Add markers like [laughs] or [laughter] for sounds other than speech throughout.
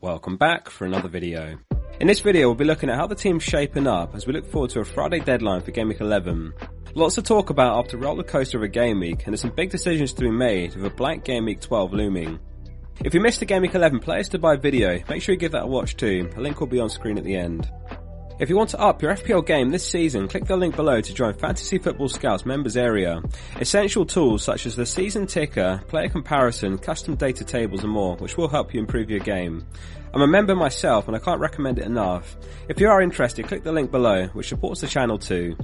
Welcome back for another video. In this video we'll be looking at how the team's shaping up as we look forward to a Friday deadline for Game Week 11. Lots to talk about after roller coaster of a game week and there's some big decisions to be made with a blank Game Week 12 looming. If you missed the Game Week 11 players to buy video, make sure you give that a watch too, a link will be on screen at the end. If you want to up your FPL game this season, click the link below to join Fantasy Football Scouts members area. Essential tools such as the season ticker, player comparison, custom data tables and more, which will help you improve your game. I'm a member myself and I can't recommend it enough. If you are interested, click the link below, which supports the channel too.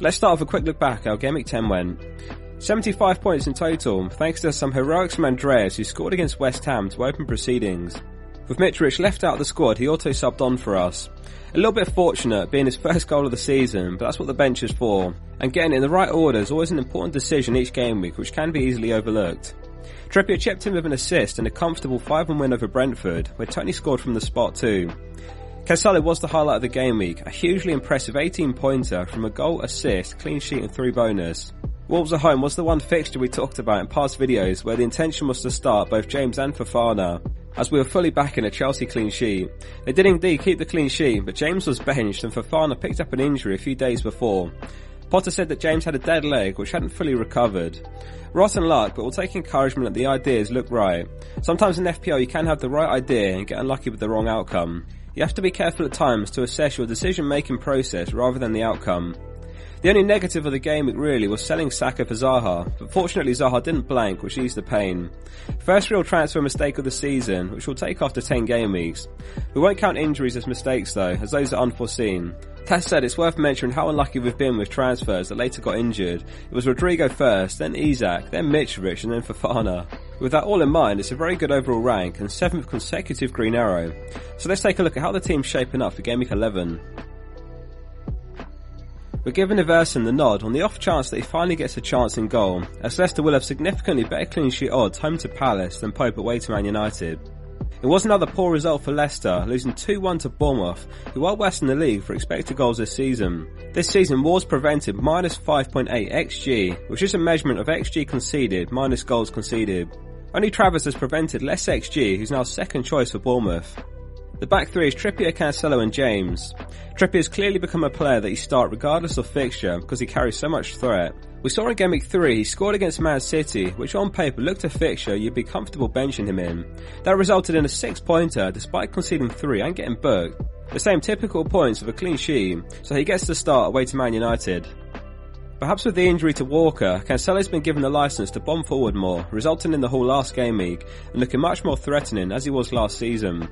Let's start with a quick look back at how Game Week 10 went. 75 points in total, thanks to some heroics from Andreas who scored against West Ham to open proceedings. With Mitrovic left out of the squad, he auto subbed on for us. A little bit fortunate being his first goal of the season, but that's what the bench is for. And getting in the right order is always an important decision each game week, which can be easily overlooked. Trippier chipped in with an assist and a comfortable 5-1 win over Brentford, where Toney scored from the spot too. Cancelo was the highlight of the game week, a hugely impressive 18 pointer from a goal, assist, clean sheet and 3 bonus. Wolves at home was the one fixture we talked about in past videos where the intention was to start both James and Fofana as we were fully back in a Chelsea clean sheet. They did indeed keep the clean sheet, but James was benched and Fofana picked up an injury a few days before. Potter said that James had a dead leg which hadn't fully recovered. Rotten luck, but we'll take encouragement that the ideas look right. Sometimes in FPL you can have the right idea and get unlucky with the wrong outcome. You have to be careful at times to assess your decision making process rather than the outcome. The only negative of the game really was selling Saka for Zaha, but fortunately Zaha didn't blank, which eased the pain. First real transfer mistake of the season, which we'll take after 10 game weeks. We won't count injuries as mistakes though, as those are unforeseen. Tess said it's worth mentioning how unlucky we've been with transfers that later got injured. It was Rodrigo first, then Isak, then Mitrovic, and then Fofana. With that all in mind, it's a very good overall rank and 7th consecutive green arrow. So let's take a look at how the team's shaping up for Game Week 11. We're giving Iversen the nod on the off chance that he finally gets a chance in goal, as Leicester will have significantly better clean sheet odds home to Palace than Pope away to Man United. It was another poor result for Leicester, losing 2-1 to Bournemouth, who are worst in the league for expected goals this season. This season was prevented minus 5.8 XG, which is a measurement of XG conceded minus goals conceded. Only Travers has prevented less XG, who's now second choice for Bournemouth. The back three is Trippier, Cancelo and James. Trippier has clearly become a player that you start regardless of fixture because he carries so much threat. We saw in Week 3 he scored against Man City, which on paper looked a fixture you'd be comfortable benching him in. That resulted in a 6 pointer despite conceding 3 and getting booked. The same typical points of a clean sheet, so he gets the start away to Man United. Perhaps with the injury to Walker, Cancelo's been given the licence to bomb forward more, resulting in the whole last game week, and looking much more threatening as he was last season.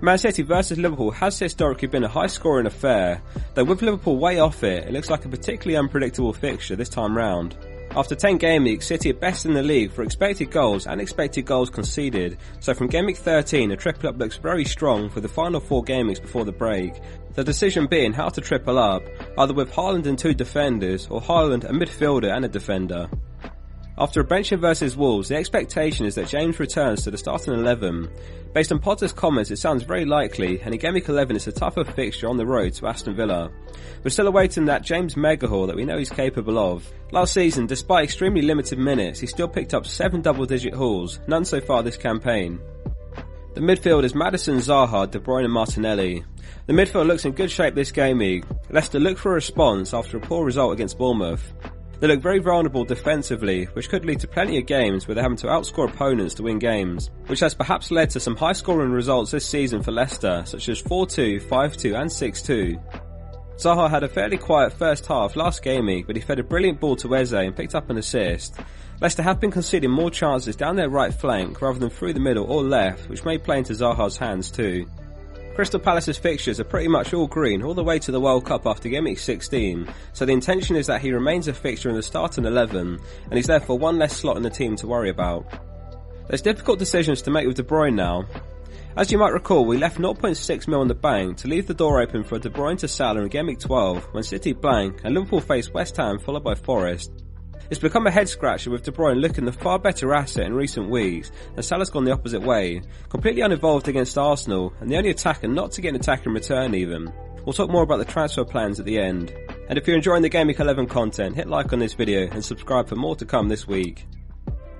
Man City versus Liverpool has historically been a high scoring affair, though with Liverpool way off it, it looks like a particularly unpredictable fixture this time round. After 10 game weeks, City are best in the league for expected goals and expected goals conceded, so from game week 13 a triple up looks very strong for the final 4 game weeks before the break. The decision being how to triple up, either with Haaland and two defenders, or Haaland a midfielder and a defender. After a benching versus Wolves, the expectation is that James returns to the starting 11. Based on Potter's comments, it sounds very likely, and in Game Week 11 is a tougher fixture on the road to Aston Villa. We're still awaiting that James Megahall that we know he's capable of. Last season, despite extremely limited minutes, he still picked up 7 double-digit hauls, none so far this campaign. The midfield is Maddison, Zaha, De Bruyne and Martinelli. The midfield looks in good shape this game week. Leicester look for a response after a poor result against Bournemouth. They look very vulnerable defensively, which could lead to plenty of games where they're having to outscore opponents to win games, which has perhaps led to some high scoring results this season for Leicester, such as 4-2, 5-2 and 6-2. Zaha had a fairly quiet first half last game week, but he fed a brilliant ball to Eze and picked up an assist. Leicester have been conceding more chances down their right flank rather than through the middle or left, which may play into Zaha's hands too. Crystal Palace's fixtures are pretty much all green all the way to the World Cup after game week 16, so the intention is that he remains a fixture in the starting 11, and he's therefore one less slot in the team to worry about. There's difficult decisions to make with De Bruyne now. As you might recall, we left 0.6 mil on the bank to leave the door open for De Bruyne to Salah in game week 12 when City blank and Liverpool faced West Ham followed by Forest. It's become a head scratcher with De Bruyne looking the far better asset in recent weeks, and Salah's gone the opposite way, completely uninvolved against Arsenal, and the only attacker not to get an attack in return even. We'll talk more about the transfer plans at the end. And if you're enjoying the Game Week 11 content, hit like on this video and subscribe for more to come this week.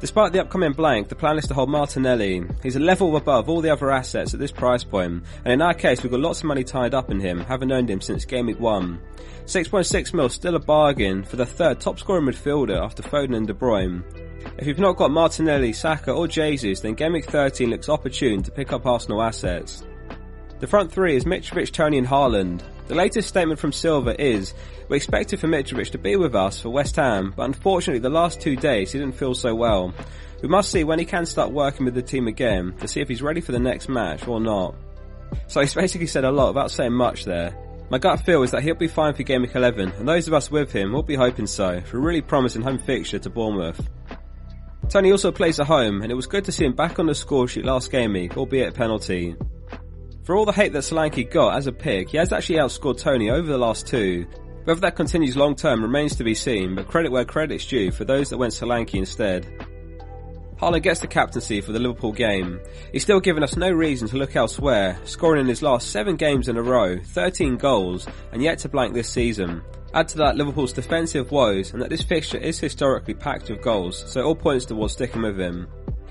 Despite the upcoming blank, the plan is to hold Martinelli. He's a level above all the other assets at this price point, and in our case we've got lots of money tied up in him, having owned him since game week 1. 6.6 mil still a bargain for the third top scoring midfielder after Foden and De Bruyne. If you've not got Martinelli, Saka or Jesus, then game week 13 looks opportune to pick up Arsenal assets. The front three is Mitrovic, Toney and Haaland. The latest statement from Silva is, we expected for Mitrovic to be with us for West Ham, but unfortunately the last two days he didn't feel so well. We must see when he can start working with the team again to see if he's ready for the next match or not. So he's [laughs] basically said a lot without saying much there. My gut feel is that he'll be fine for game week 11, and those of us with him will be hoping so, for a really promising home fixture to Bournemouth. Toney also plays at home, and it was good to see him back on the score sheet last game week, albeit a penalty. For all the hate that Solanke got as a pick, he has actually outscored Toney over the last two, whether that continues long term remains to be seen, but credit where credit's due for those that went Solanke instead. Haaland gets the captaincy for the Liverpool game. He's still given us no reason to look elsewhere, scoring in his last seven games in a row, 13 goals, and yet to blank this season. Add to that Liverpool's defensive woes and that this fixture is historically packed with goals, so it all points towards sticking with him.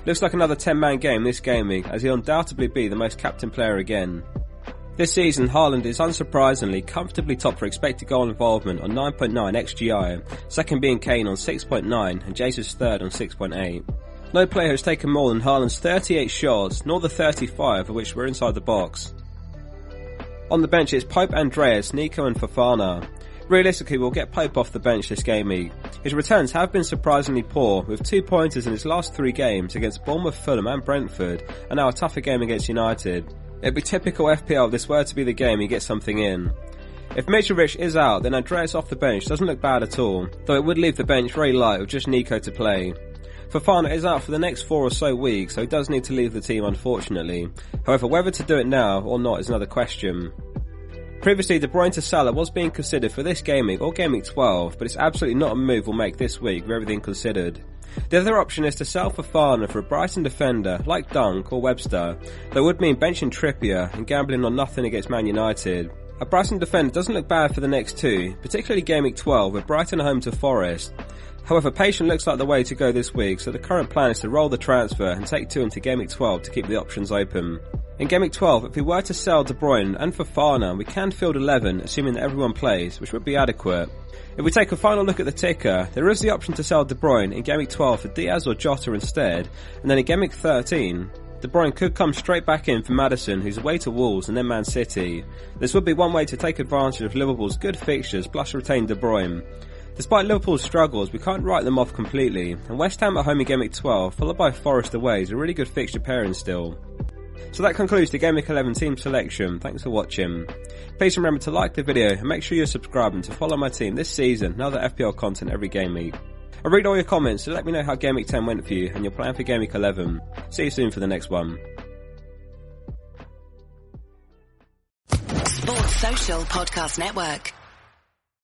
Looks like another 10 man game this gaming, as he'll undoubtedly be the most captain player again. This season, Haaland is unsurprisingly comfortably top for expected goal involvement on 9.9 XGI, second being Kane on 6.9 and Jesus third on 6.8. No player has taken more than Haaland's 38 shots, nor the 35 of which were inside the box. On the bench it's Pope Andreas, Neco and Fofana. Realistically, we'll get Pope off the bench this game week. His returns have been surprisingly poor, with two pointers in his last three games against Bournemouth, Fulham and Brentford, and now a tougher game against United. It'd be typical FPL if this were to be the game he gets something in. If Mitrovic is out, then Andreas off the bench doesn't look bad at all, though it would leave the bench very light with just Neco to play. Fofana is out for the next four or so weeks, so he does need to leave the team unfortunately. However, whether to do it now or not is another question. Previously, De Bruyne to Salah was being considered for this gaming or gaming 12, but it's absolutely not a move we'll make this week with everything considered. The other option is to sell Fofana for a Brighton defender like Dunk or Webster. That would mean benching Trippier and gambling on nothing against Man United. A Brighton defender doesn't look bad for the next two, particularly game week 12 with Brighton home to Forest. However, patient looks like the way to go this week, so the current plan is to roll the transfer and take two into game week 12 to keep the options open. In game week 12, if we were to sell De Bruyne and Fofana, we can field 11, assuming that everyone plays, which would be adequate. If we take a final look at the ticker, there is the option to sell De Bruyne in Game 12 for Diaz or Jota instead, and then in Game 13, De Bruyne could come straight back in for Maddison, who's away to Wolves and then Man City. This would be one way to take advantage of Liverpool's good fixtures plus retain De Bruyne. Despite Liverpool's struggles, we can't write them off completely, and West Ham at home in Game 12, followed by Forest away, is a really good fixture pairing still. So that concludes the Game Week 11 team selection. Thanks for watching. Please remember to like the video and make sure you're subscribing to follow my team this season and other FPL content every game week. I read all your comments, so let me know how Game Week 10 went for you and your plan for Game Week 11. See you soon for the next one. Sports Social Podcast Network.